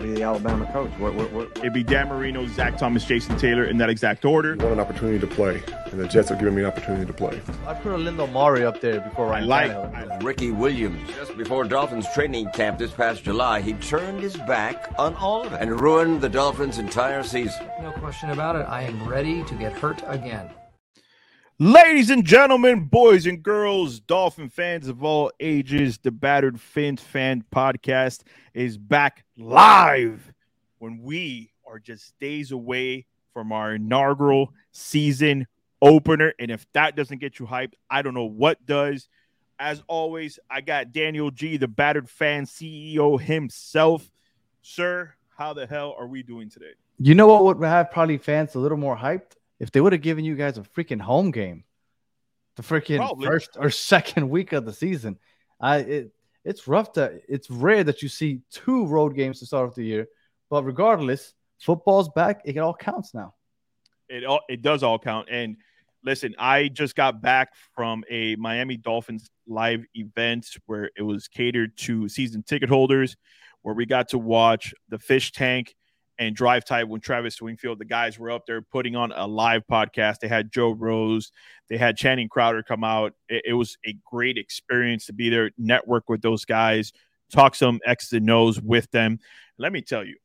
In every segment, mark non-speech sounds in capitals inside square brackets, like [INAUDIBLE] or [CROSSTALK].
to be the Alabama coach. What, what, what? It'd be Dan Marino, Zach Thomas, Jason Taylor in that exact order. I want an opportunity to play, and the Jets are giving me an opportunity to play. I put Lindo Mari up there before Ryan like- Tannehill. Ricky Williams. Just before Dolphins training camp this past July, he turned his back on all of it and ruined the Dolphins' entire season. No question about it. I am ready to get hurt again. Ladies and gentlemen, boys and girls, Dolphin fans of all ages, the Battered Fins Fan Podcast is back live when we are just days away from our inaugural season opener. And if that doesn't get you hyped, I don't know what does. As always, I got Daniel G, the Battered Fan CEO himself. Sir, how the hell are we doing today? You know what would have probably fans a little more hyped if they would have given you guys a freaking home game, the freaking Probably. first or [LAUGHS] second week of the season. I it it's rough to it's rare that you see two road games to start off the year, but regardless, football's back. It all counts now. it all it does all count. And listen, I just got back from a Miami Dolphins live event where it was catered to season ticket holders, where we got to watch the fish tank and drive time when Travis Wingfield, the guys were up there putting on a live podcast. They had Joe Rose, they had Channing Crowder come out. It, it was a great experience to be there, network with those guys, talk some X's and O's with them. Let me tell you,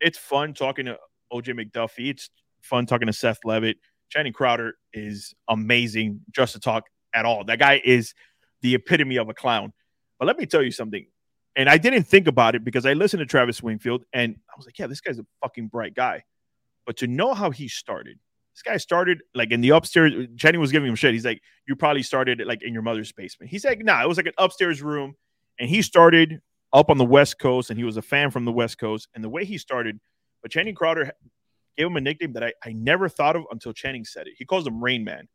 it's fun talking to OJ McDuffie. It's fun talking to Seth Levitt. Channing Crowder is amazing just to talk at all. That guy is the epitome of a clown. But let me tell you something. And I didn't think about it because I listened to Travis Wingfield and I was like, yeah, this guy's a fucking bright guy. But to know how he started, this guy started like in the upstairs. Channing was giving him shit. He's like, you probably started like in your mother's basement. He's like, nah, it was like an upstairs room. And he started up on the West Coast and he was a fan from the West Coast. And the way he started, but Channing Crowder gave him a nickname that I, I never thought of until Channing said it. He calls him Rain Man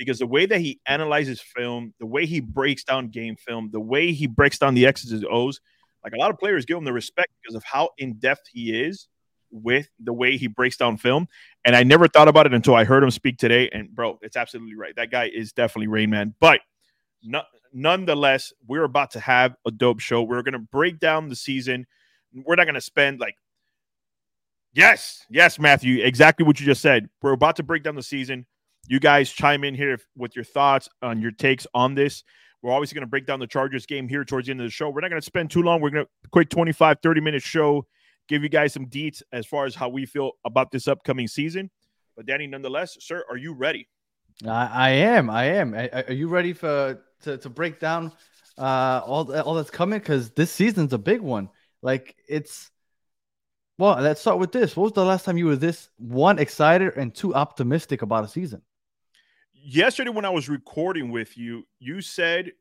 because the way that he analyzes film, the way he breaks down game film, the way he breaks down the X's and O's, like a lot of players give him the respect because of how in depth he is with the way he breaks down film. And I never thought about it until I heard him speak today. And bro, it's absolutely right. That guy is definitely Rain Man. But no, nonetheless, we're about to have a dope show. We're going to break down the season. We're not going to spend like Yes, yes, Matthew, exactly what you just said. We're about to break down the season. You guys chime in here with your thoughts on your takes on this. We're always going to break down the Chargers game here towards the end of the show. We're not going to spend too long. We're going to quick 25, 30 minute show, give you guys some deets as far as how we feel about this upcoming season. But Danny, nonetheless, sir, are you ready? I, I am. I am. Are are you ready for to, to break down uh, all all that's coming? Because this season's a big one. Like it's. Well, let's start with this. What was the last time you were this one excited and too optimistic about a season? Yesterday when I was recording with you, you said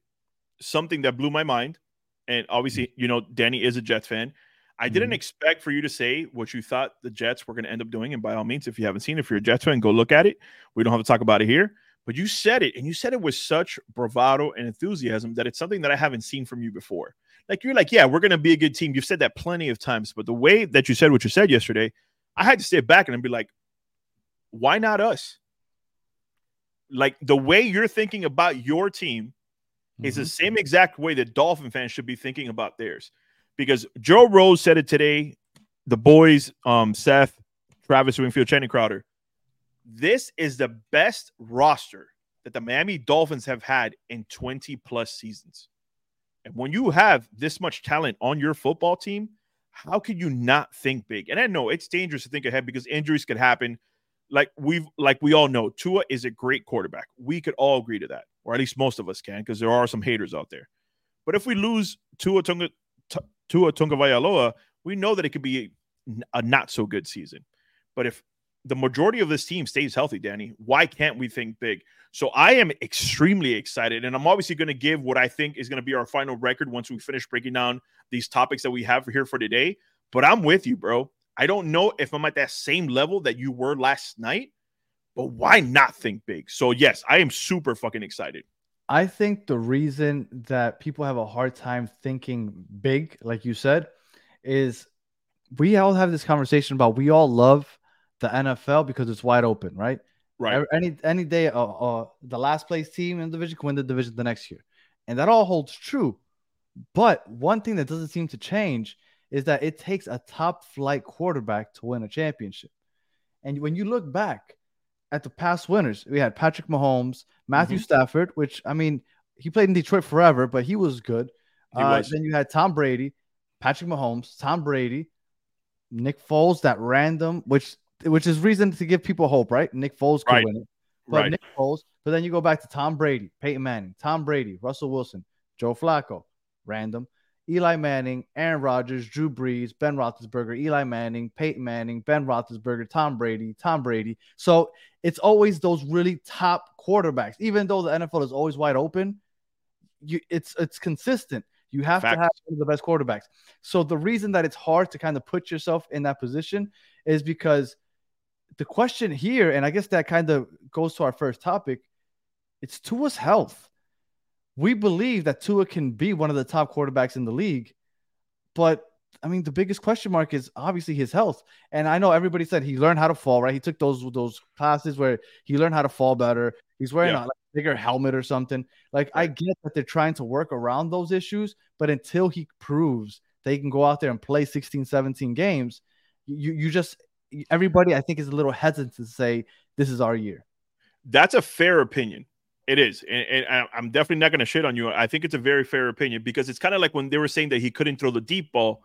something that blew my mind. And obviously, you know, Danny is a Jets fan. I didn't Mhm. expect for you to say what you thought the Jets were going to end up doing. And by all means, if you haven't seen it, if you're a Jets fan, go look at it. We don't have to talk about it here. But you said it, and you said it with such bravado and enthusiasm that it's something that I haven't seen from you before. Like you're like, yeah, we're going to be a good team. You've said that plenty of times, but the way that you said what you said yesterday, I had to step back and be like, why not us? Like the way you're thinking about your team is the same exact way that Dolphin fans should be thinking about theirs. Because Joe Rose said it today, the boys, um, Seth, Travis Wingfield, Channing Crowder. This is the best roster that the Miami Dolphins have had in 20 plus seasons. And when you have this much talent on your football team, how can you not think big? And I know it's dangerous to think ahead because injuries could happen. Like we've like we all know, Tua is a great quarterback. We could all agree to that, or at least most of us can, because there are some haters out there. But if we lose Tua Tunga Tua Tagovailoa, we know that it could be a not so good season. But if the majority of this team stays healthy, Danny, why can't we think big? So I am extremely excited, and I'm obviously going to give what I think is going to be our final record once we finish breaking down these topics that we have here for today. But I'm with you, bro. I don't know if I'm at that same level that you were last night, but why not think big? So yes, I am super fucking excited. I think the reason that people have a hard time thinking big, like you said, is we all have this conversation about we all love the NFL because it's wide open, right? Right. Any any day, uh, uh, the last place team in the division can win the division the next year, and that all holds true. But one thing that doesn't seem to change is that it takes a top flight quarterback to win a championship. And when you look back at the past winners, we had Patrick Mahomes, Matthew Mhm. Stafford, which I mean, he played in Detroit forever, but he was good. He Uh, was. Then you had Tom Brady, Patrick Mahomes, Tom Brady, Nick Foles, that random, which which is reason to give people hope, right? Nick Foles could Right. win it. But Right. Nick Foles, but then you go back to Tom Brady, Peyton Manning, Tom Brady, Russell Wilson, Joe Flacco, random, Eli Manning, Aaron Rodgers, Drew Brees, Ben Roethlisberger, Eli Manning, Peyton Manning, Ben Roethlisberger, Tom Brady, Tom Brady. So it's always those really top quarterbacks. Even though the NFL is always wide open, you it's it's consistent. You have Facts. to have one of the best quarterbacks. So the reason that it's hard to kind of put yourself in that position is because the question here, and I guess that kind of goes to our first topic, it's Tua's health. We believe that Tua can be one of the top quarterbacks in the league, but I mean, the biggest question mark is obviously his health. And I know everybody said he learned how to fall, right? He took those those classes where he learned how to fall better. He's wearing Yeah. Uh, a like, bigger helmet or something. Like I get that they're trying to work around those issues, but until he proves they can go out there and play 16, 17 games, you you just everybody I think is a little hesitant to say this is our year. That's a fair opinion. It is, and, and I'm definitely not going to shit on you. I think it's a very fair opinion because it's kind of like when they were saying that he couldn't throw the deep ball,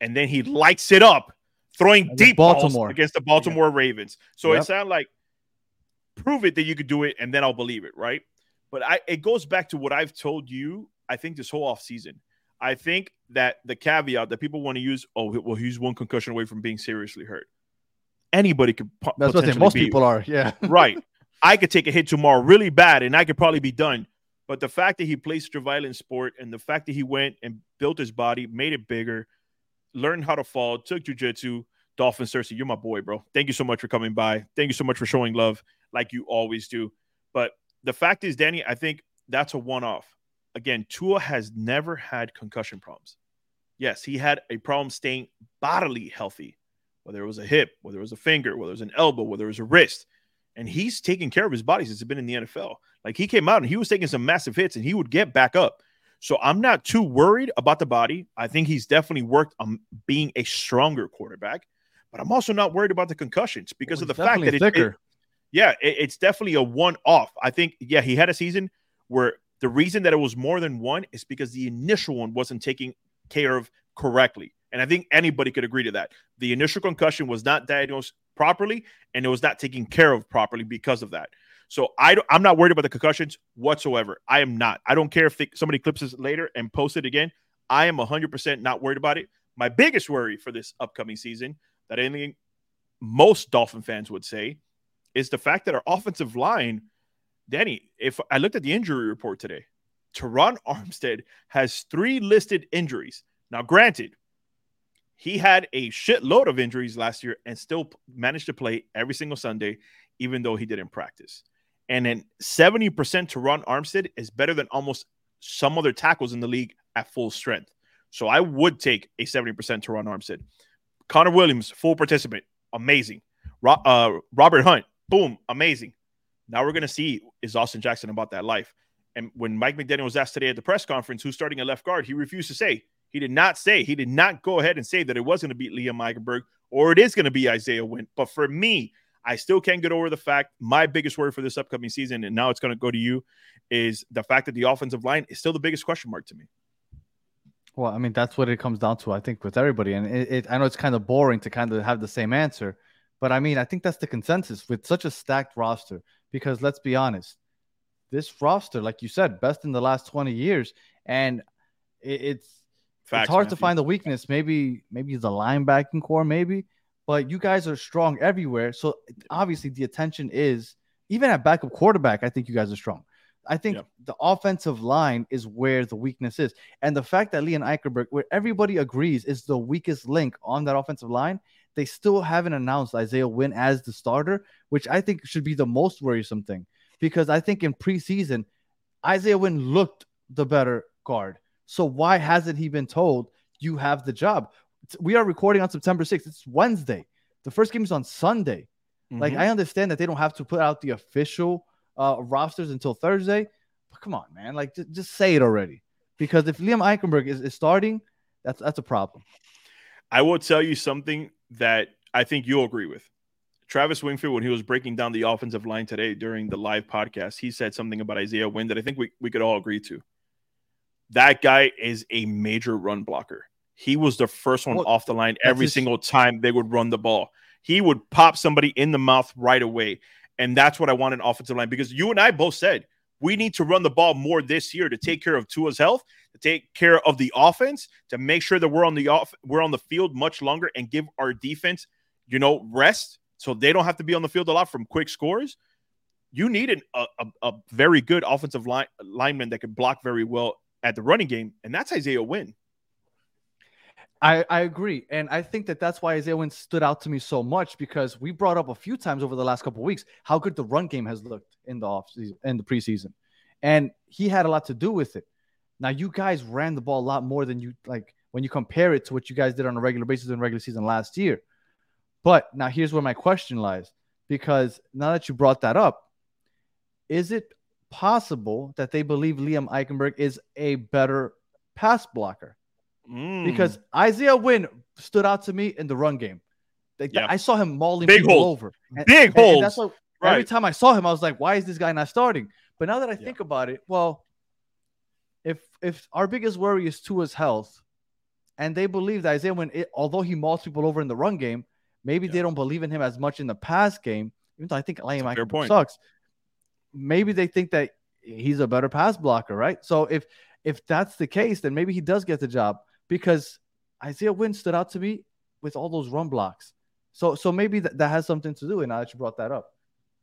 and then he lights it up throwing Against deep balls Baltimore. against the Baltimore Ravens. So Yep. it sounded like prove it that you could do it, and then I'll believe it, right? But I it goes back to what I've told you. I think this whole off season, I think that the caveat that people want to use, oh well, he's one concussion away from being seriously hurt. Anybody could. po- That's what I think potentially most be people are. Yeah. right. I could take a hit tomorrow really bad and I could probably be done. But the fact that he plays such a violent sport and the fact that he went and built his body, made it bigger, learned how to fall, took jujitsu, Dolphin Cersei, you're my boy, bro. Thank you so much for coming by. Thank you so much for showing love like you always do. But the fact is, Danny, I think that's a one off. Again, Tua has never had concussion problems. Yes, he had a problem staying bodily healthy, whether it was a hip, whether it was a finger, whether it was an elbow, whether it was a wrist and he's taking care of his body since he's been in the NFL. Like he came out and he was taking some massive hits and he would get back up. So I'm not too worried about the body. I think he's definitely worked on being a stronger quarterback, but I'm also not worried about the concussions because Well, of the fact that definitely it, yeah, it- it's definitely a one off. I think, yeah, he had a season where the reason that it was more than one is because the initial one wasn't taken care of correctly. And I think anybody could agree to that. The initial concussion was not diagnosed properly and it was not taken care of properly because of that. So I I'm not worried about the concussions whatsoever. I am not. I don't care if they, somebody clips this later and posts it again. I am 100% not worried about it. My biggest worry for this upcoming season that I think most Dolphin fans would say is the fact that our offensive line, Danny, if I looked at the injury report today, Terron Armstead has three listed injuries. Now, granted, he had a shitload of injuries last year and still managed to play every single Sunday, even though he didn't practice. And then 70% Terron Armstead is better than almost some other tackles in the league at full strength. So I would take a 70% Terron Armstead. Connor Williams, full participant, amazing. Ro- uh, Robert Hunt, boom, amazing. Now we're going to see is Austin Jackson about that life. And when Mike McDaniel was asked today at the press conference who's starting at left guard, he refused to say. He did not say, he did not go ahead and say that it was going to be Liam Eichenberg or it is going to be Isaiah Wynn. But for me, I still can't get over the fact my biggest worry for this upcoming season, and now it's going to go to you, is the fact that the offensive line is still the biggest question mark to me. Well, I mean, that's what it comes down to, I think, with everybody. And it, it, I know it's kind of boring to kind of have the same answer, but I mean, I think that's the consensus with such a stacked roster. Because let's be honest, this roster, like you said, best in the last 20 years. And it, it's Facts, it's hard to find the weakness. Maybe, maybe the linebacking core, maybe, but you guys are strong everywhere. So obviously, the attention is even at backup quarterback. I think you guys are strong. I think Yeah. the offensive line is where the weakness is, and the fact that Leon Eichenberg, where everybody agrees is the weakest link on that offensive line, they still haven't announced Isaiah Wynn as the starter, which I think should be the most worrisome thing because I think in preseason, Isaiah Wynn looked the better guard. So why hasn't he been told you have the job? We are recording on September 6th. It's Wednesday. The first game is on Sunday. Like Mhm. I understand that they don't have to put out the official uh, rosters until Thursday, but come on, man, like just, just say it already. Because if Liam Eichenberg is, is starting, that's that's a problem. I will tell you something that I think you'll agree with. Travis Wingfield, when he was breaking down the offensive line today during the live podcast, he said something about Isaiah Wynn that I think we, we could all agree to. That guy is a major run blocker. He was the first one Well, off the line every his- single time they would run the ball. He would pop somebody in the mouth right away. And that's what I want in offensive line because you and I both said we need to run the ball more this year to take care of Tua's health, to take care of the offense, to make sure that we're on the off we're on the field much longer and give our defense, you know, rest so they don't have to be on the field a lot from quick scores. You need an, a, a, a very good offensive line lineman that can block very well at the running game, and that's Isaiah Wynn. I, I agree. And I think that that's why Isaiah Wynn stood out to me so much because we brought up a few times over the last couple weeks how good the run game has looked in the offseason in the preseason. And he had a lot to do with it. Now you guys ran the ball a lot more than you like when you compare it to what you guys did on a regular basis in regular season last year. But now here's where my question lies. Because now that you brought that up, is it possible that they believe Liam Eichenberg is a better pass blocker? Mm. because Isaiah Wynn stood out to me in the run game. Like, Yeah. I saw him mauling Big people over. And- big holes, that's why every time I saw him, I was like, why is this guy not starting? But now that I Yeah. think about it, well, if if our biggest worry is Tua's health, and they believe that Isaiah Wynn, it, although he mauls people over in the run game, maybe Yeah. they don't believe in him as much in the pass game, even though I think Liam Eichenberg point. sucks. Maybe they think that he's a better pass blocker, right? So if if that's the case, then maybe he does get the job because Isaiah Wynn stood out to me with all those run blocks. So so maybe that, that has something to do. And now that you brought that up,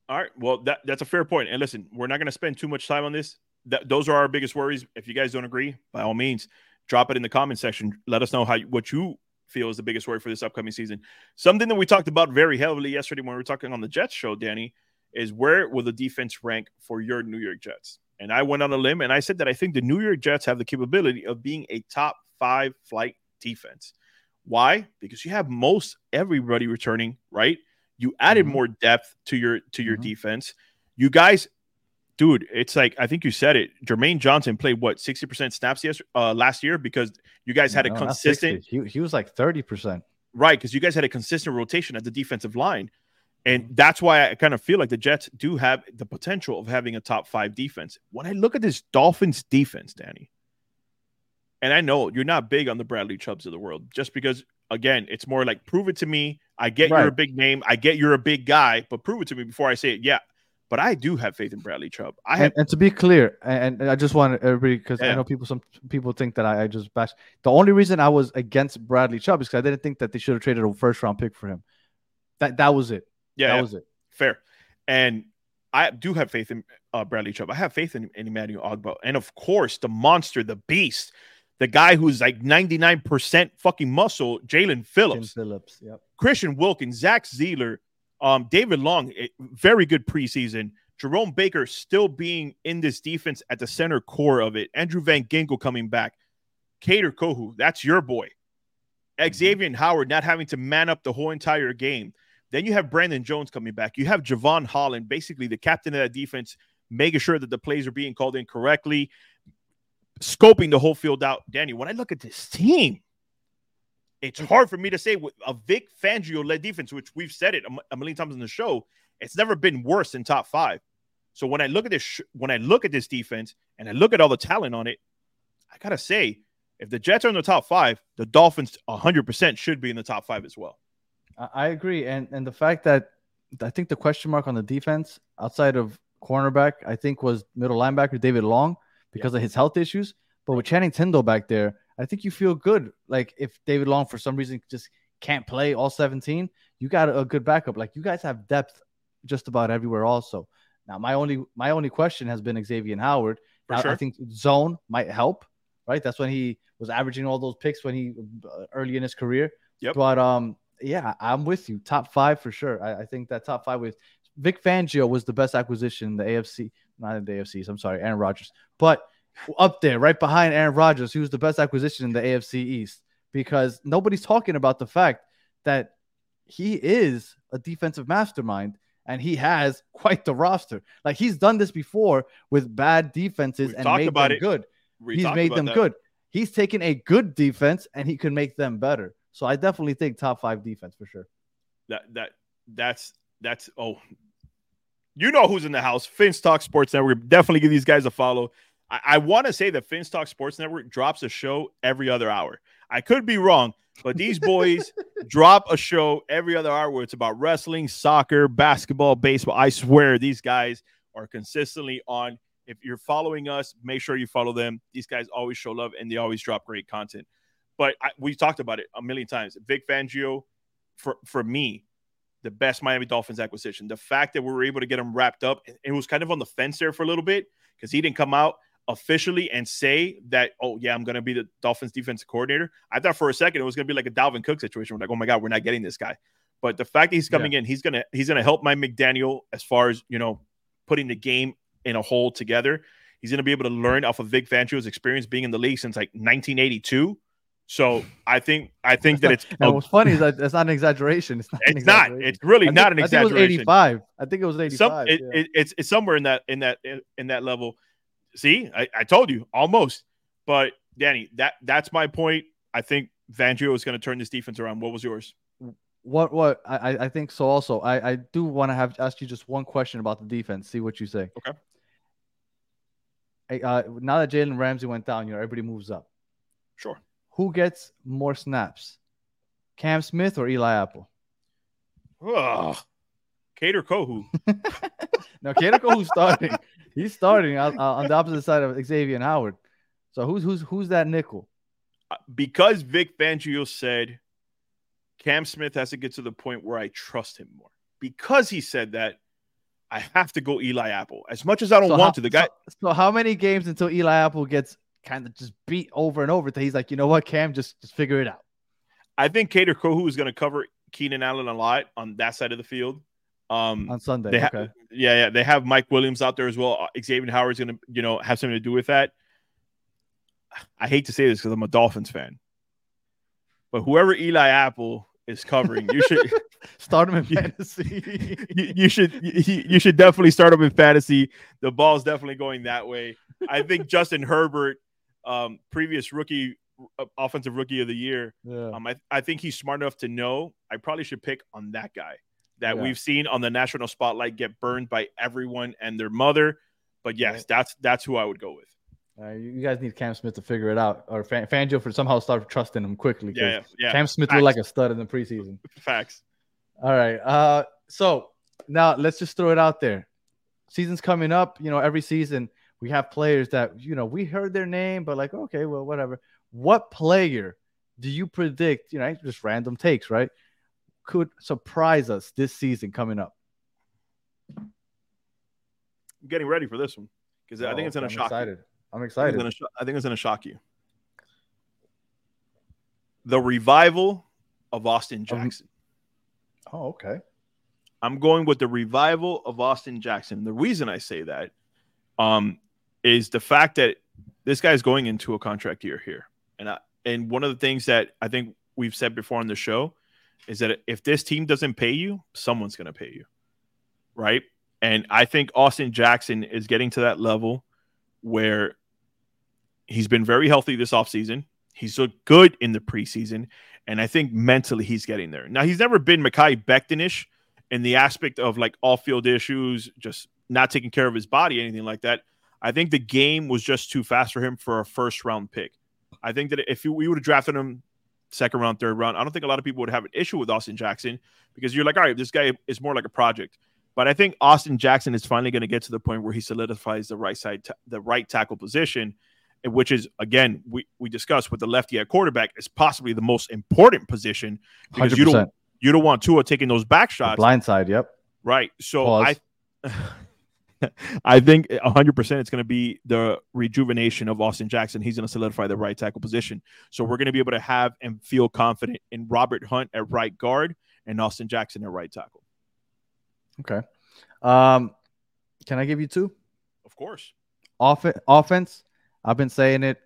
All right. Well, that, that's a fair point. And listen, we're not going to spend too much time on this. That, those are our biggest worries. If you guys don't agree, by all means, drop it in the comment section. Let us know how what you feel is the biggest worry for this upcoming season. Something that we talked about very heavily yesterday when we were talking on the Jets show, Danny, is where will the defense rank for your New York Jets? And I went on a limb and I said that I think the New York Jets have the capability of being a top five flight defense. Why? Because you have most everybody returning, right? You added Mhm. more depth to your to your Mhm. defense. You guys, dude, it's like I think you said it. Jermaine Johnson played what sixty percent snaps yes, uh, last year because you guys had a No, not consistent He, he was like 30%. right because you guys had a consistent rotation at the defensive line, and that's why I kind of feel like the Jets do have the potential of having a top five defense. When I look at this Dolphins defense, Danny, and I know you're not big on the Bradley Chubbs of the world, just because again, it's more like prove it to me. I get you're a big name, I get you're a big guy, but prove it to me before I say it. Yeah, but I do have faith in Bradley Chubb. I have And, and to be clear, and, and I just want everybody because Yeah. I know people some people think that I, I just bash. The only reason I was against Bradley Chubb is because I didn't think that they should have traded a first round pick for him. That that was it. Yeah, that yeah. was it. Fair. And I do have faith in uh, Bradley Chubb. I have faith in, in Emmanuel Ogbah. And of course, the monster, the beast, the guy who's like 99% fucking muscle, Jaelan Jim Phillips, Phillips. Yep. Christian Wilkins, Zach Sieler, um, David Long, eh, very good preseason. Jerome Baker still being in this defense at the center core of it. Andrew Van Ginkel coming back. Kader Kohou, that's your boy. Xavier Howard not having to man up the whole entire game. Then you have Brandon Jones coming back. You have Javon Holland, basically the captain of that defense, making sure that the plays are being called in correctly, scoping the whole field out. Danny, when I look at this team, it's mm-hmm. hard for me to say with a Vic Fangio led defense, which we've said it a million times in the show, it's never been worse than top five. So when I look at this, sh- when I look at this defense and I look at all the talent on it, I gotta say, if the Jets are in the top five, the Dolphins 100% should be in the top five as well. I, agree, and and the fact that I think the question mark on the defense outside of cornerback, I think was middle linebacker David Long because of his health issues. But with Channing Tindall back there, I think you feel good. Like if David Long for some reason just can't play all 17, you got a, a good backup. Like you guys have depth just about everywhere. Also, now my only my only question has been Xavier Howard. For Now, sure. I think zone might help. Right, that's when he was averaging all those picks when he uh, early in his career. Yep. But um, yeah, I'm with you. Top five for sure. I, I think that top five with Vic Fangio was the best acquisition in the AFC, not in the AFCs. I'm sorry, Aaron Rodgers, but up there, right behind Aaron Rodgers, he was the best acquisition in the AFC East because nobody's talking about the fact that he is a defensive mastermind and he has quite the roster. Like he's done this before with bad defenses We've and made them it. good We he's made them that. good. He's taken a good defense and he can make them better. So I definitely think top five defense for sure. That that that's that's oh, you know who's in the house? Finstock Sports Network. Definitely give these guys a follow. I, I want to say that Finstock Sports Network drops a show every other hour. I could be wrong, but these boys [LAUGHS] drop a show every other hour where it's about wrestling, soccer, basketball, baseball. I swear these guys are consistently on. If you're following us, make sure you follow them. These guys always show love and they always drop great content. But I, we talked about it a million times. Vic Fangio, for for me, the best Miami Dolphins acquisition. The fact that we were able to get him wrapped up, and it was kind of on the fence there for a little bit because he didn't come out officially and say that, oh, yeah, I'm going to be the Dolphins defensive coordinator. I thought for a second it was going to be like a Dalvin Cook situation. We're like, oh my God, we're not getting this guy. But the fact that he's coming yeah. in, he's gonna he's gonna help my McDaniel as far as you know, putting the game in a whole together. He's gonna be able to learn off of Vic Fangio's experience being in the league since like 1982. So I think I think that it's. [LAUGHS] and what's funny is that it's not an exaggeration. It's not. It's not. It's really not an exaggeration. I think it was 85. I think it was 85. Some, it, yeah. it, it's it's somewhere in that in that in, that level. See, I, I told you almost. But Danny, that that's my point. I think Fangio is going to turn this defense around. What was yours? What what I I think so. Also, I I do want to have ask you just one question about the defense. See what you say. Okay. Uh, now that Jalen Ramsey went down, you know everybody moves up. Sure. Who gets more snaps, Cam Smith or Eli Apple? Ugh. Kader Kohou. [LAUGHS] no, Kader Kohou's starting. He's starting on, on the opposite side of Xavier and Howard. So who's who's who's that nickel? Uh, because Vic Fangio said Cam Smith has to get to the point where I trust him more. Because he said that, I have to go Eli Apple. As much as I don't so want how, to, the guy. So, so, how many games until Eli Apple gets kind of just beat over and over? That he's like, you know what, Cam, just just figure it out. I think Kader Kohou is going to cover Keenan Allen a lot on that side of the field. Um, on Sunday, ha- okay. Yeah, yeah. They have Mike Williams out there as well. Uh, Xavier Howard's going to, you know, have something to do with that. I hate to say this because I'm a Dolphins fan, but whoever Eli Apple is covering, you should [LAUGHS] start him in [LAUGHS] fantasy. you, you, should you, you, should definitely start him in fantasy. The ball's definitely going that way. I think Justin Herbert, um, previous rookie uh, offensive rookie of the year, yeah. um, I, I think he's smart enough to know I probably should pick on that guy that yeah. we've seen on the national spotlight get burned by everyone and their mother. But yes, that's that's who I would go with. Uh, you guys need Cam Smith to figure it out, or Fan- Fangio for somehow start trusting him quickly. Yeah, yeah. Cam Smith looked like a stud in the preseason. [LAUGHS] Facts. All right. Uh, so now let's just throw it out there. Season's coming up. You know, every season we have players that you know we heard their name, but like, okay, well, whatever. What player do you predict? You know, just random takes, right? Could surprise us this season coming up. I'm getting ready for this one because oh, I think it's going to shock. Excited. You. I'm excited. I think, I think it's going to shock you. The revival of Austin Jackson. Um, oh, okay. I'm going with the revival of Austin Jackson. The reason I say that um, is the fact that this guy is going into a contract year here, and I, and one of the things that I think we've said before on the show is that if this team doesn't pay you, someone's going to pay you, right? And I think Austin Jackson is getting to that level where he's been very healthy this offseason. He's looked good in the preseason. And I think mentally he's getting there. Now, he's never been Mekhi Bectonish in the aspect of like off field issues, just not taking care of his body, anything like that. I think the game was just too fast for him for a first round pick. I think that if we would have drafted him second round, third round, I don't think a lot of people would have an issue with Austin Jackson because you're like, all right, this guy is more like a project. But I think Austin Jackson is finally going to get to the point where he solidifies the right side, the right tackle position, which is again we we discussed with the lefty at quarterback is possibly the most important position because 100%. you don't you don't want Tua taking those back shots. The blind side, yep. Right. So Pause. I. [LAUGHS] [LAUGHS] I think 100% it's going to be the rejuvenation of Austin Jackson. He's going to solidify the right tackle position. So we're going to be able to have and feel confident in Robert Hunt at right guard and Austin Jackson at right tackle. Okay. Um, can I give you two? Of course. Off- offense. I've been saying it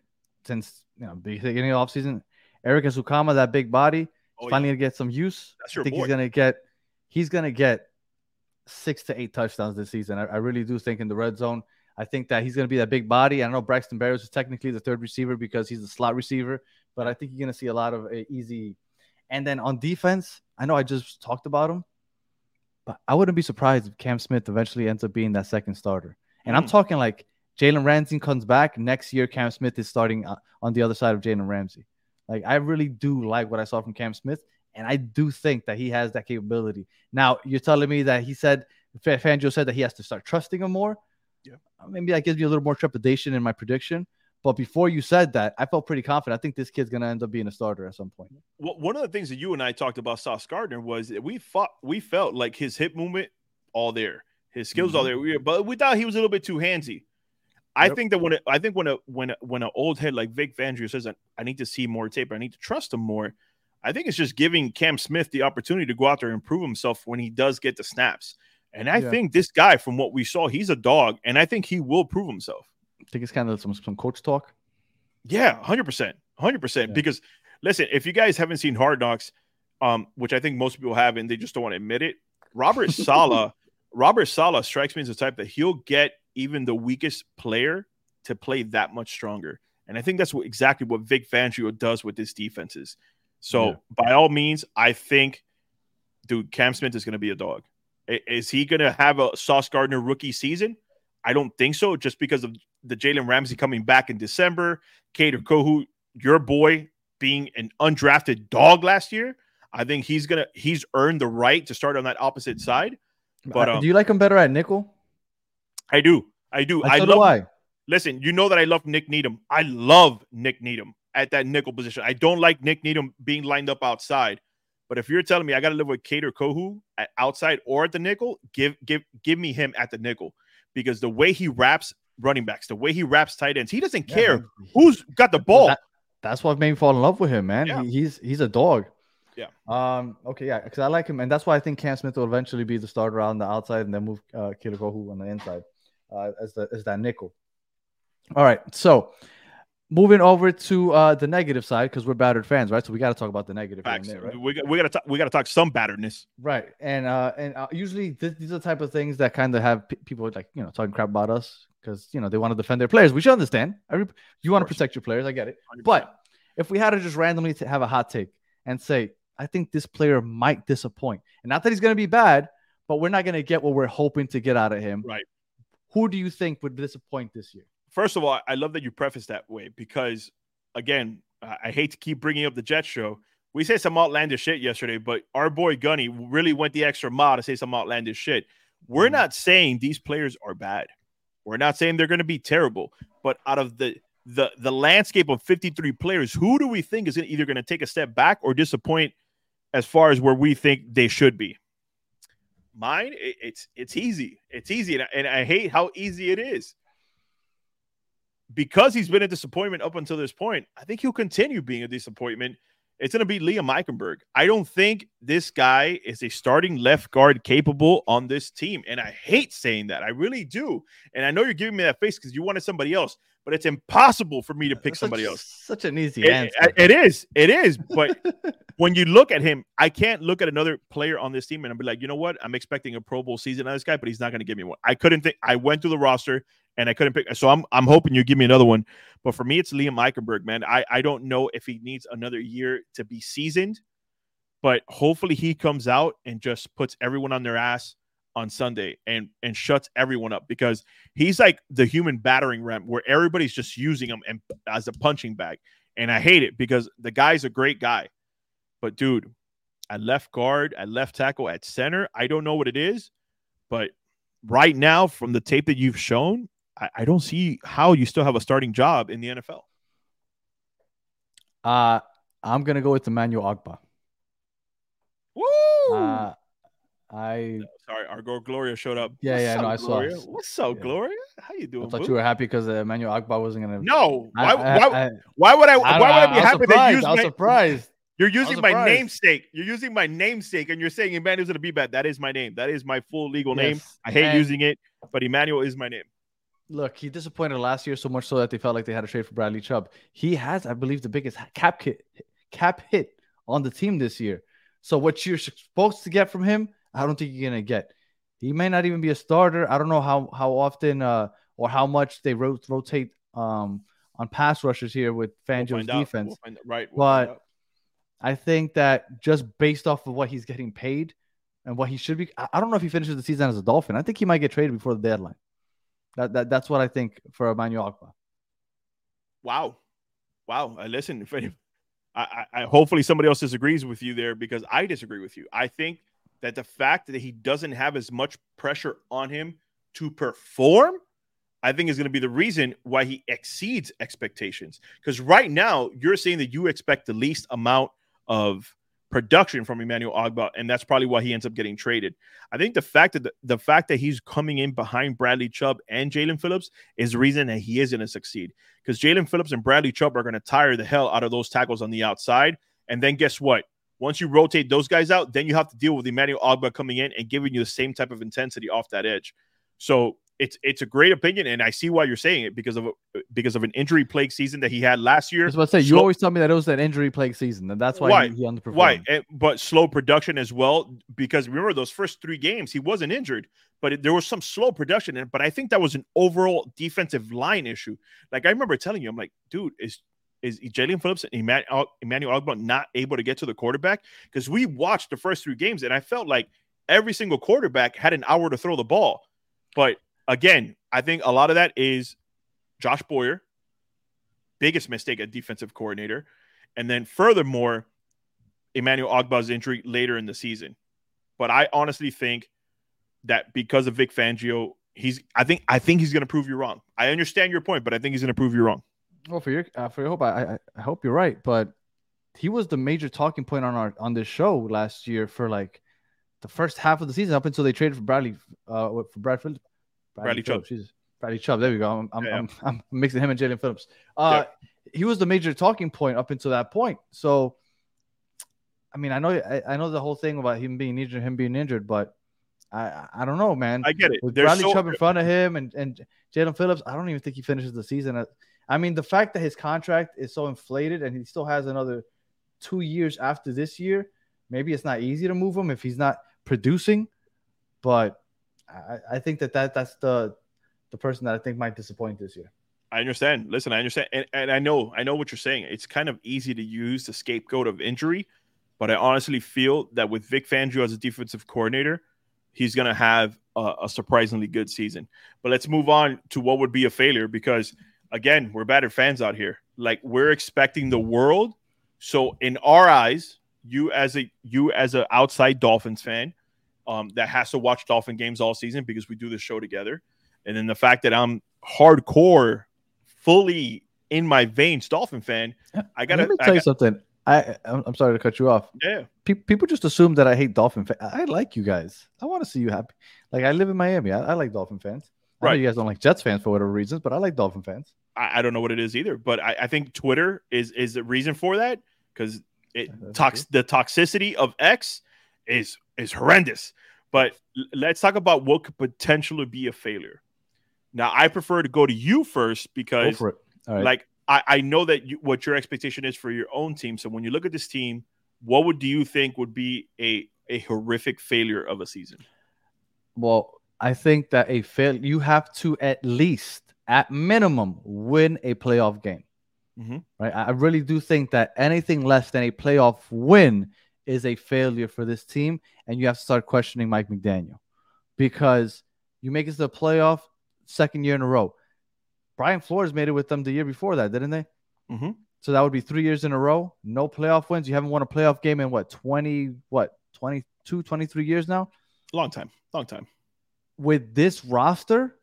since you know beginning of the offseason. Erik Ezukanma, that big body, oh, finally yeah. gonna get some use. That's your I think boy. he's gonna get he's gonna get six to eight touchdowns this season. I, I, really do think in the red zone. I think that he's going to be that big body. I know Braxton Berrios is technically the third receiver because he's a slot receiver, but I think you're going to see a lot of uh, easy And then on defense, I know I just talked about him, but I wouldn't be surprised if Cam Smith eventually ends up being that second starter. And I'm Mm. talking like Jalen Ramsey comes back next year. Cam Smith is starting uh, on the other side of Jalen Ramsey. Like I really do like what I saw from Cam Smith, and I do think that he has that capability. Now you're telling me that he said Fa- Fangio said that he has to start trusting him more. Yeah. Uh, maybe that gives me a little more trepidation in my prediction. But before you said that, I felt pretty confident. I think this kid's gonna end up being a starter at some point. Well, one of the things that you and I talked about Sauce Gardner was that we fought, we felt like his hip movement all there, his skills all there. We, but we thought he was a little bit too handsy. I Yep. think that when it, I think when a when a, when an old head like Vic Fangio says that I need to see more tape, I need to trust him more. I think it's just giving Cam Smith the opportunity to go out there and prove himself when he does get the snaps. And I Yeah. think this guy, from what we saw, he's a dog, and I think he will prove himself. I think it's kind of some some coach talk. Yeah, hundred percent, hundred percent. Because listen, if you guys haven't seen Hard Knocks, um, which I think most people have, and they just don't want to admit it, Robert [LAUGHS] Saleh, Robert Saleh strikes me as the type that he'll get even the weakest player to play that much stronger. And I think that's what, exactly what Vic Fangio does with his defenses. So Yeah. by all means, I think, dude, Cam Smith is going to be a dog. Is he going to have a Sauce Gardner rookie season? I don't think so, just because of the Jalen Ramsey coming back in December, Kader Kohou, your boy, being an undrafted dog last year. I think he's gonna he's earned the right to start on that opposite side. But, Uh, um, do you like him better at nickel? I do, I do. I I so love. do I. Listen, you know that I love Nick Needham. I love Nick Needham at that nickel position. I don't like Nick Needham being lined up outside. But if you're telling me I got to live with Kader Kohou at outside or at the nickel, give give give me him at the nickel because the way he wraps running backs, the way he wraps tight ends, he doesn't Yeah, care man. who's got the ball. That- that's what made me fall in love with him, man. Yeah. He, he's he's a dog. Yeah. Um. Okay. Yeah. Because I like him, and that's why I think Cam Smith will eventually be the starter on the outside, and then move uh, Kader Kohou on the inside, uh, as the as that nickel. All right. So, moving over to uh the negative side because we're battered fans, right? So we got to talk about the negative. here Facts. there, right? We got we got to talk, we got to talk some batteredness. Right, and uh, and uh, usually th- these are the type of things that kind of have p- people like you know talking crap about us because you know they want to defend their players. We should understand. Every you want to protect your players. I get it. 100%. But if we had to just randomly to have a hot take and say, I think this player might disappoint, and not that he's going to be bad, but we're not going to get what we're hoping to get out of him. Right. Who do you think would disappoint this year? First of all, I love that you preface that way because, again, I hate to keep bringing up the Jet show. We said some outlandish shit yesterday, but our boy Gunny really went the extra mile to say some outlandish shit. We're Mhm. not saying these players are bad. We're not saying they're going to be terrible. But out of the the the landscape of 53 players, who do we think is either going to take a step back or disappoint as far as where we think they should be? Mine, it- it's it's easy. It's easy, and I, and I hate how easy it is because he's been a disappointment up until this point, I think he'll continue being a disappointment. It's going to be Liam Eichenberg. I don't think this guy is a starting left guard capable on this team. And I hate saying that. I really do. And I know you're giving me that face because you wanted somebody else, but it's impossible for me to uh, pick That's somebody such, else. Such an easy It- answer. it is. It is. But [LAUGHS] when you look at him, I can't look at another player on this team and I'll be like, you know what? I'm expecting a Pro Bowl season on this guy, but he's not going to give me one. I couldn't think. I went through the roster and I couldn't pick. So I'm I'm hoping you give me another one. But for me, it's Liam Eichenberg, man. I I don't know if he needs another year to be seasoned, but hopefully he comes out and just puts everyone on their ass on Sunday and and shuts everyone up because he's like the human battering ram where everybody's just using him and as a punching bag. And I hate it because the guy's a great guy. But dude, at left guard, at left tackle, at center, I don't know what it is, but right now, from the tape that you've shown, I, I don't see how you still have a starting job in the NFL. uh, I'm gonna go with Emmanuel Ogbah. Woo! Uh, I Sorry, our girl Gloria showed up. Yeah, yeah, What's no, up, I saw. Gloria? What's up, Yeah. Gloria? How you doing? I thought boo? you were happy because Emmanuel Ogbah wasn't gonna. No, I- why, I- why, I- why would I? Why would I be I happy that you I was my? surprised. You're using my namesake. You're using my namesake, and you're saying Emmanuel's gonna be bad. That is my name. That is my full legal name. I hate And using it, but Emmanuel is my name. Look, he disappointed last year so much so that they felt like they had to trade for Bradley Chubb. He has, I believe, the biggest cap hit, cap hit on the team this year. So what you're supposed to get from him, I don't think you're gonna get. He may not even be a starter. I don't know how how often uh or how much they rot- rotate um on pass rushers here with We'll Fangio's out. defense. We'll right. we'll But-. I think that just based off of what he's getting paid and what he should be, I I don't know if he finishes the season as a Dolphin. I think he might get traded before the deadline. That, that that's what I think for Emmanuel Ogbah. Wow, wow. Uh, listen, if any, I, I hopefully somebody else disagrees with you there because I disagree with you. I think that the fact that he doesn't have as much pressure on him to perform, I think is going to be the reason why he exceeds expectations. Because right now you're saying that you expect the least amount of production from Emmanuel Ogbah, and that's probably why he ends up getting traded. I think the fact that the, the fact that he's coming in behind Bradley Chubb and Jaelan Phillips is the reason that he is going to succeed. Because Jaelan Phillips and Bradley Chubb are going to tire the hell out of those tackles on the outside, and then guess what? Once you rotate those guys out, then you have to deal with Emmanuel Ogba coming in and giving you the same type of intensity off that edge. So it's it's a great opinion, and I see why you're saying it because of a, because of an injury plague season that he had last year. I was about to say, you Slow- always tell me that it was that injury plague season, and that's why, Why? he, he underperformed. Right, and, eh, but slow production as well. Because remember those first three games, he wasn't injured, but it, there was some slow production. And but I think that was an overall defensive line issue. Like I remember telling you, I'm like, dude, is is Jaelan Phillips and Emmanuel, Emmanuel Ogbah not able to get to the quarterback? Because we watched the first three games, and I felt like every single quarterback had an hour to throw the ball. But again, I think a lot of that is Josh Boyer, biggest mistake at defensive coordinator. And then furthermore, Emmanuel Ogbah's injury later in the season. But I honestly think that because of Vic Fangio, he's I think I think he's gonna prove you wrong. I understand your point, but I think he's gonna prove you wrong. Well, for your uh, for your hope, I, I I hope you're right, but he was the major talking point on our on this show last year for like the first half of the season up until they traded for Bradley uh for Brad Phillips. Bradley Chubb. Jesus. Bradley Chubb. There we go. I'm I'm, Yeah. I'm, I'm mixing him and Jaelan Phillips. Uh, he was the major talking point up until that point. So, I mean, I know I, I know the whole thing about him being injured, him being injured, but I I don't know, man. I get it. With Bradley so- Chubb in front of him and, and Jaelan Phillips, I don't even think he finishes the season. At, I mean, the fact that his contract is so inflated and he still has another two years after this year, maybe it's not easy to move him if he's not producing. But I, I think that, that that's the the person that I think might disappoint this year. I understand. Listen, I understand, and, and I know, I know what you're saying. It's kind of easy to use the scapegoat of injury, but I honestly feel that with Vic Fangio as a defensive coordinator, he's going to have a, a surprisingly good season. But let's move on to what would be a failure because, again, we're battered fans out here. Like we're expecting the world. So in our eyes, you as a you as an outside Dolphins fan, um, that has to watch Dolphin games all season because we do this show together, and then the fact that I'm hardcore, fully in my veins Dolphin fan, I gotta. Let me tell you something. I I'm sorry to cut you off. yeah, Pe- people just assume that I hate Dolphin fans. I like you guys. I want to see you happy. Like I live in Miami. I, I like Dolphin fans. I know Right. you guys don't like Jets fans for whatever reasons, but I like Dolphin fans. I, I don't know what it is either, but I, I think Twitter is is the reason for that because it tox the toxicity of X is is horrendous. But let's talk about what could potentially be a failure. Now, I prefer to go to you first because, for it. All right. like, I, I know that you, what your expectation is for your own team. So when you look at this team, what would do you think would be a a horrific failure of a season? well, I think that a fail you have to at least, at minimum, win a playoff game. Mhm. Right. I really do think that anything less than a playoff win is a failure for this team, and you have to start questioning Mike McDaniel because you make it to the playoff second year in a row. Brian Flores made it with them the year before that, didn't they? Mhm. So that would be three years in a row, no playoff wins. You haven't won a playoff game in what 20, what 22, 23 years now Long time, long time. with this roster,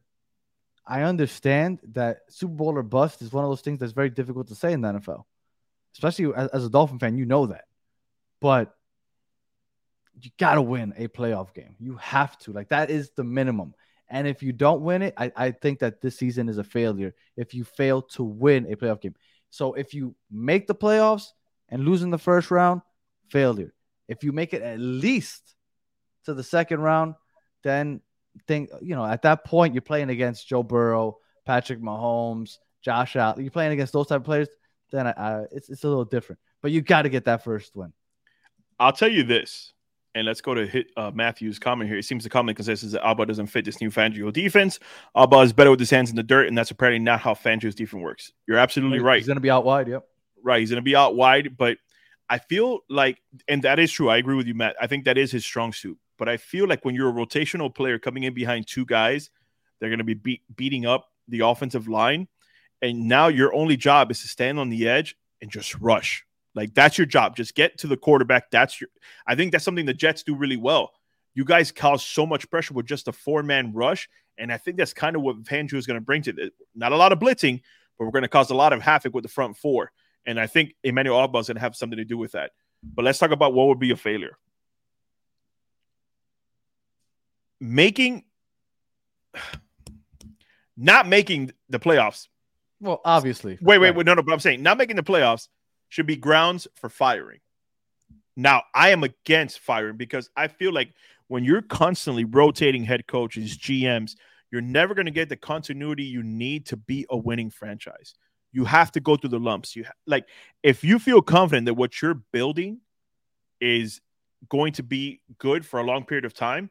I understand that Super Bowl or bust is one of those things that's very difficult to say in the NFL, especially as, as a Dolphin fan. You know that, but you got to win a playoff game. You have to. Like that is the minimum. And if you don't win it, I, I think that this season is a failure. If you fail to win a playoff game, so if you make the playoffs and lose in the first round, failure. If you make it at least to the second round, then think you know at that point you're playing against Joe Burrow, Patrick Mahomes, Josh Allen. You're playing against those type of players. Then I, I, it's it's a little different. But you got to get that first win. I'll tell you this, and let's go to hit uh, Matthew's comment here. It seems the common consensus that Alba doesn't fit this new Fangio defense. Alba is better with his hands in the dirt, and that's apparently not how Fangio's defense works. You're absolutely right. He's gonna be out wide. Yep. Right, he's going to be out wide, but I feel like, and that is true. I agree with you, Matt. I think that is his strong suit. But I feel like when you're a rotational player coming in behind two guys, they're going to be beat, beating up the offensive line. And now your only job is to stand on the edge and just rush. Like that's your job. Just get to the quarterback. That's your. I think that's something the Jets do really well. You guys cause so much pressure with just a four man rush, and I think that's kind of what Fangio is going to bring to it. Not a lot of blitzing, but we're going to cause a lot of havoc with the front four. And I think Emmanuel Ogbah is going to have something to do with that. But let's talk about what would be a failure. Making, [SIGHS] not making the playoffs. Well, obviously. Wait, wait, wait. No, no. But I'm saying not making the playoffs should be grounds for firing. Now, I am against firing because I feel like when you're constantly rotating head coaches, GMs, you're never going to get the continuity you need to be a winning franchise. You have to go through the lumps. You ha- like if you feel confident that what you're building is going to be good for a long period of time,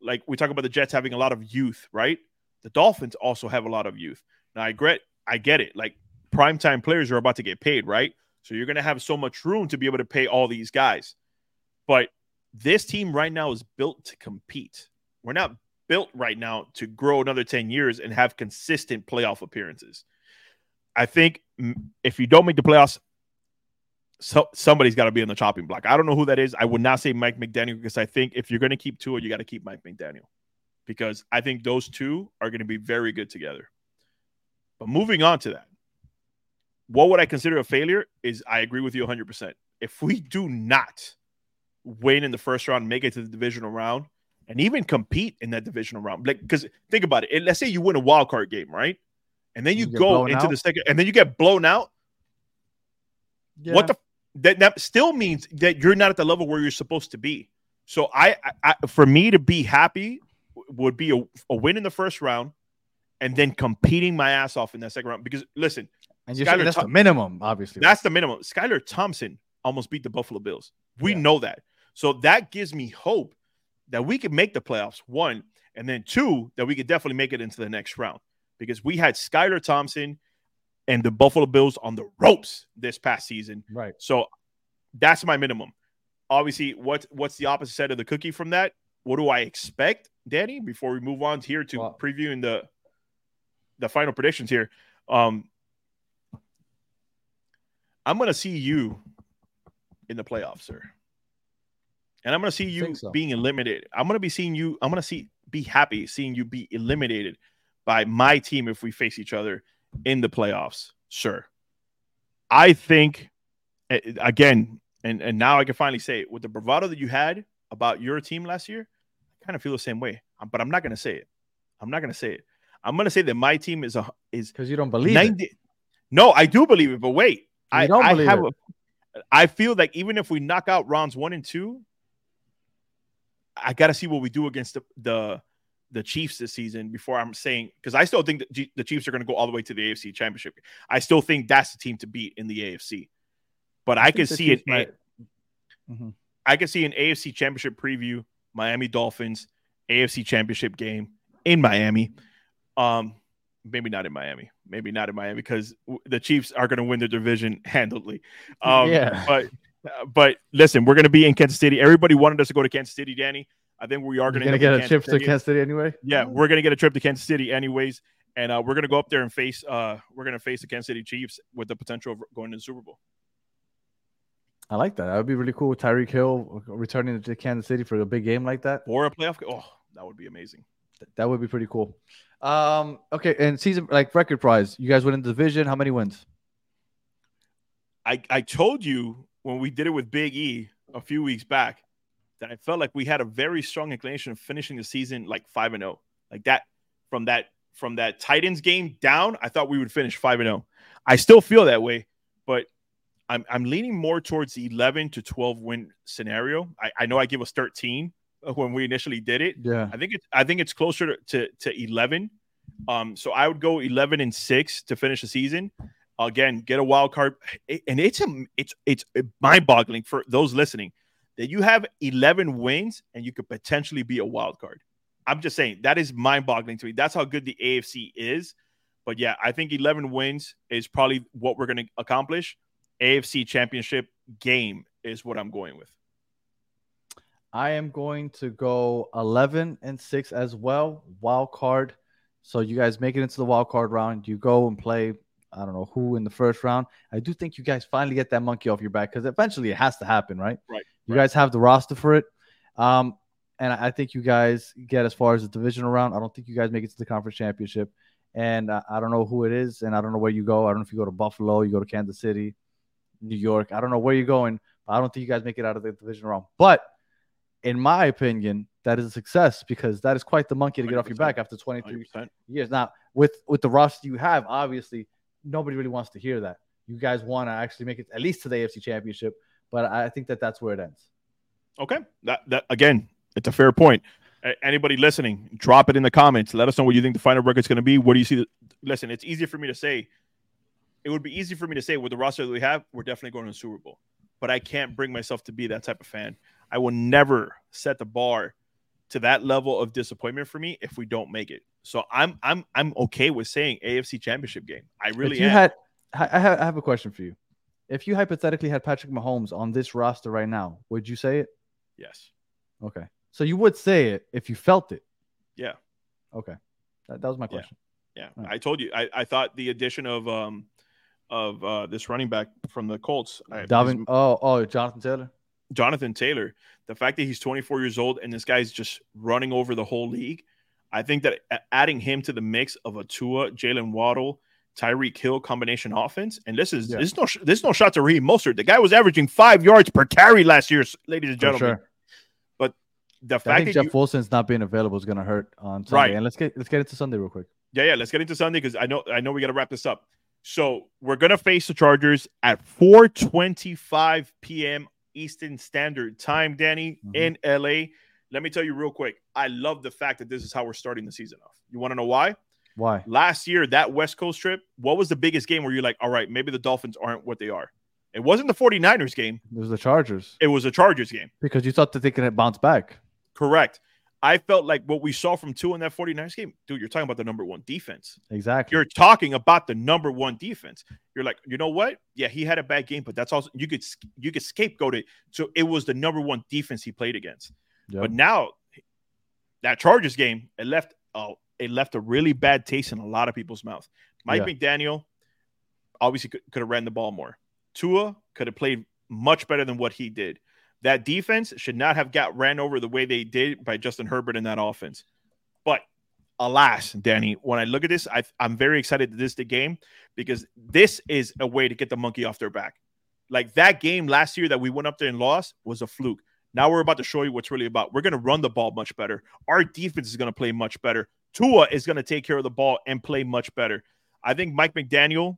like we talk about the Jets having a lot of youth, right? The Dolphins also have a lot of youth. Now I get I get it. Like primetime players are about to get paid, right? So you're going to have so much room to be able to pay all these guys. But this team right now is built to compete. We're not built right now to grow another 10 years and have consistent playoff appearances. I think if you don't make the playoffs, so somebody's got to be on the chopping block. I don't know who that is. I would not say Mike McDaniel because I think if you're going to keep Tua, you got to keep Mike McDaniel because I think those two are going to be very good together. But moving on to that, what would I consider a failure is I agree with you 100%. If we do not win in the first round, make it to the divisional round, and even compete in that divisional round, like because think about it, let's say you win a wild card game, right? And then you, you go into out? the second, and then you get blown out. Yeah. What the that, that still means that you're not at the level where you're supposed to be. So I, I for me to be happy would be a, a win in the first round, and then competing my ass off in that second round. Because listen, and you're saying that's the minimum, obviously. That's the minimum. Skylar Thompson almost beat the Buffalo Bills. We yeah. know that. So that gives me hope that we could make the playoffs, one, and then two, that we could definitely make it into the next round. Because we had Skylar Thompson and the Buffalo Bills on the ropes this past season. Right. So that's my minimum. Obviously, what what's the opposite side of the cookie from that? What do I expect, Danny? Before we move on here to previewing the the final predictions here. Um, I'm going to see you in the playoffs, sir. And I'm going to see you so. being eliminated. I'm going to be seeing you. I'm going to see be happy seeing you be eliminated by my team if we face each other in the playoffs, sir. I think again, and and now I can finally say it with the bravado that you had about your team last year. I kind of feel the same way, but I'm not going to say it. I'm not going to say it. I'm going to say that my team is a is because you don't believe 90, it. No, I do believe it, but wait, I, don't I have it. A, I feel like even if we knock out rounds one and two, I got to see what we do against the, the the Chiefs this season before I'm saying because I still think that the Chiefs are going to go all the way to the AFC Championship. I still think that's the team to beat in the AFC, but I, I can see it. Might... Mm-hmm. I can see an AFC Championship preview: Miami Dolphins AFC Championship game in Miami. Um, maybe not in Miami. Maybe not in Miami because the Chiefs are going to win the division [LAUGHS] handily. Um, yeah. But but listen, we're going to be in Kansas City. Everybody wanted us to go to Kansas City, Danny. I think we are going to get a trip City. to Kansas City anyway. Yeah, we're going to get a trip to Kansas City anyways, and uh, we're going to go up there and face. Uh, we're going to face the Kansas City Chiefs with the potential of going to the Super Bowl. I like that. That would be really cool. Tyreek Hill returning to Kansas City for a big game like that, or a playoff. Oh, that would be amazing. That would be pretty cool. Um, okay, and season like record prize, you guys win in the division. How many wins? I I told you when we did it with Big E a few weeks back that I felt like we had a very strong inclination of finishing the season like five and zero, oh. like that from that from that Titans game down. I thought we would finish five and zero. Oh. I still feel that way, but I'm I'm leaning more towards the eleven to twelve win scenario. I, I know I give us thirteen, when we initially did it. Yeah, I think it's I think it's closer to, to, to eleven. Um, so I would go eleven and six to finish the season. Again, get a wild card, and it's a it's it's mind boggling for those listening that you have eleven wins and you could potentially be a wild card. I'm just saying that is mind boggling to me. That's how good the AFC is. But yeah, I think 11 wins is probably what we're going to accomplish. AFC championship game is what I'm going with. I am going to go 11 and 6 as well, wild card. So you guys make it into the wild card round. You go and play, I don't know who in the first round. I do think you guys finally get that monkey off your back because eventually it has to happen, right? Right. You right. guys have the roster for it. Um, and I think you guys get as far as the divisional round. I don't think you guys make it to the conference championship. And uh, I don't know who it is, and I don't know where you go. I don't know if you go to Buffalo, you go to Kansas City, New York. I don't know where you're going, but I don't think you guys make it out of the divisional round. But in my opinion, that is a success because that is quite the monkey to get off your back after 23 100%. years. Now, with with the roster you have, obviously nobody really wants to hear that. You guys want to actually make it at least to the AFC Championship, but I think that that's where it ends. Okay. That that again, it's a fair point. Anybody listening, drop it in the comments. Let us know what you think the final record's going to be. What do you see? The, listen, it's easy for me to say. It would be easy for me to say with the roster that we have, we're definitely going to the Super Bowl. But I can't bring myself to be that type of fan. I will never set the bar to that level of disappointment for me if we don't make it. So I'm I'm I'm okay with saying AFC Championship game. I really if you am. had, I have, I have a question for you. If you hypothetically had Patrick Mahomes on this roster right now, would you say it? yes. Okay, so you would say it if you felt it. Yeah. Okay, that, that was my question. Yeah, Right. I told you. I, I thought the addition of um of uh this running back from the Colts, I, his- oh, oh, Jonathan Taylor. Jonathan Taylor, the fact that he's 24 years old and this guy's just running over the whole league, I think that adding him to the mix of a Tua, Jaylen Waddle, Tyreek Hill combination offense, and this is Yeah. this is no this is no shot to Raheem Mostert. The guy was averaging five yards per carry last year, ladies and gentlemen. sure. The I fact that Jeff you, Wilson's not being available is going to hurt on Sunday. Right. And let's get let's get into Sunday real quick. Yeah, yeah. Let's get into Sunday because I know I know we got to wrap this up. So we're gonna face the Chargers at 4:25 p.m. Eastern Standard Time, Danny, Mhm. in LA. Let me tell you real quick. I love the fact that this is how we're starting the season off. You want to know why? Why? Last year, that West Coast trip, what was the biggest game where you're like, all right, maybe the Dolphins aren't what they are? It wasn't the 49ers game, It was the Chargers it was a Chargers game. because you thought that they could bounce back. Correct. I felt like what we saw from Tua in that 49ers game, dude, you're talking about the number one defense. Exactly. You're talking about the number one defense. You're like, you know what? Yeah, he had a bad game, but that's also you could you could scapegoat it. So it was the number one defense he played against. Yep. But now that Chargers game, it left oh, it left a really bad taste in a lot of people's mouth. Mike Yeah. McDaniel obviously could, could have ran the ball more. Tua could have played much better than what he did. That defense should not have got ran over the way they did by Justin Herbert in that offense. But alas, Danny, when I look at this, I, I'm very excited that this is the game because this is a way to get the monkey off their back. Like that game last year that we went up there and lost was a fluke. Now we're about to show you what's really about. We're going to run the ball much better. Our defense is going to play much better. Tua is going to take care of the ball and play much better. I think Mike McDaniel,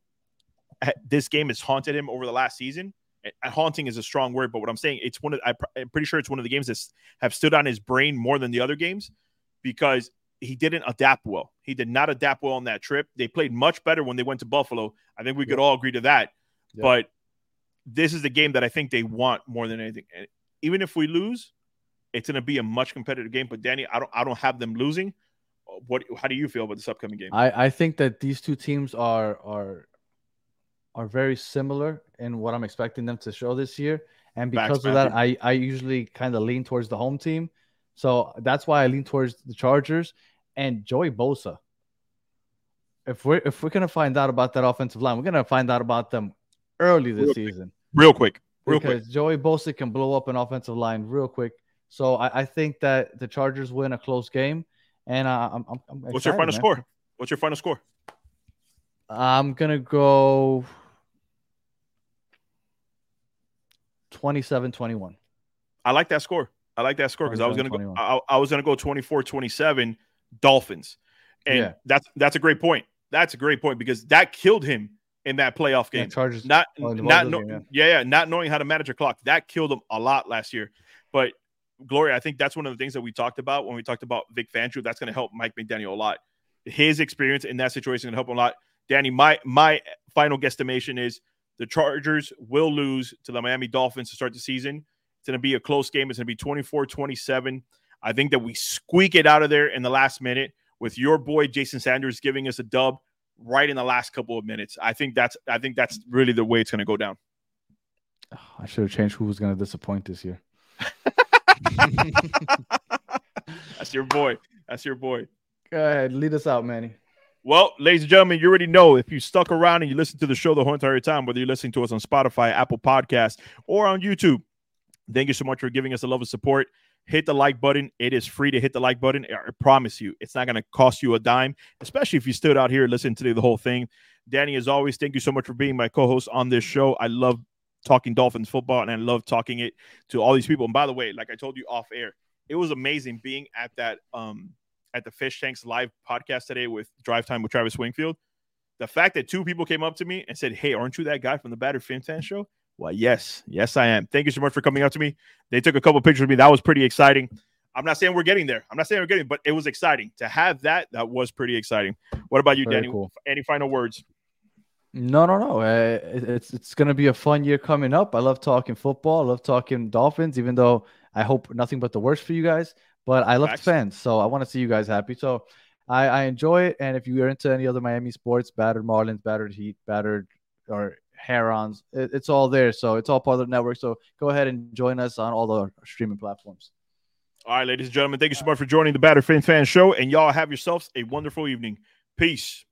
eh, this game has haunted him over the last season. Haunting is a strong word, but what I'm saying, it's one of I, I'm pretty sure it's one of the games that have stood on his brain more than the other games because he didn't adapt well. He did not adapt well on that trip. They played much better when they went to Buffalo. I think we could all agree to that. Yeah. But this is the game that I think they want more than anything. And even if we lose, it's going to be a much competitive game. But Danny, I don't, I don't have them losing. What? How do you feel about this upcoming game? I, I think that these two teams are are are very similar in what I'm expecting them to show this year. And because of that, I, I usually kind of lean towards the home team. So that's why I lean towards the Chargers and Joey Bosa. If we're if we're gonna find out about that offensive line, we're gonna find out about them early this Real quick. season. real quick, real quick. because Joey Bosa can blow up an offensive line real quick. So I, I think that the Chargers win a close game, and uh, I'm, I'm, I'm What's your final man. score? What's your final score? I'm gonna go 27-21. I like that score. I like that score because I was gonna go. I, I was gonna go 24-27 Dolphins, and Yeah. that's that's a great point. That's a great point because that killed him in that playoff Yeah, game. Chargers. not Oh, not know, game, yeah. yeah not knowing how to manage a clock that killed him a lot last year. But Gloria, I think that's one of the things that we talked about when we talked about Vic Fangio. That's going to help Mike McDaniel a lot. His experience in that situation going to help him a lot. Danny, my my final guesstimation is the Chargers will lose to the Miami Dolphins to start the season. It's going to be a close game. It's going to be 24-27. I think that we squeak it out of there in the last minute with your boy Jason Sanders giving us a dub right in the last couple of minutes. I think that's I think that's really the way it's going to go down. I should have changed who was going to disappoint this year. [LAUGHS] [LAUGHS] That's your boy. That's your boy. Go ahead, lead us out, Manny. Well, ladies and gentlemen, you already know if you stuck around and you listen to the show the whole entire time, whether you're listening to us on Spotify, Apple Podcasts, or on YouTube, thank you so much for giving us a love and support. Hit the like button. It is free to hit the like button. I promise you, it's not going to cost you a dime, especially if you stood out here listening to the whole thing. Danny, as always, thank you so much for being my co host on this show. I love talking Dolphins football and I love talking it to all these people. And by the way, like I told you off air, it was amazing being at that um at the Fish Tanks live podcast today with Drive Time with Travis Wingfield. The fact that two people came up to me and said, Hey, aren't you that guy from the Batter Finfan show? Well, yes, yes, I am. Thank you so much for coming up to me. They took a couple pictures of me. That was pretty exciting. I'm not saying we're getting there. I'm not saying we're getting, but it was exciting to have that. That was pretty exciting. What about you, Very Danny? cool. Any final words? No, no, no. Uh, it's it's gonna be a fun year coming up. I love talking football. I love talking Dolphins, even though I hope nothing but the worst for you guys. But I love the fans, so I want to see you guys happy. So I, I enjoy it. And if you are into any other Miami sports, battered Marlins, battered Heat, battered or Herons, it, it's all there. So it's all part of the network. So go ahead and join us on all the streaming platforms. All right, ladies and gentlemen, thank you so much for joining the Batter Fin Fan Show. And y'all have yourselves a wonderful evening. Peace.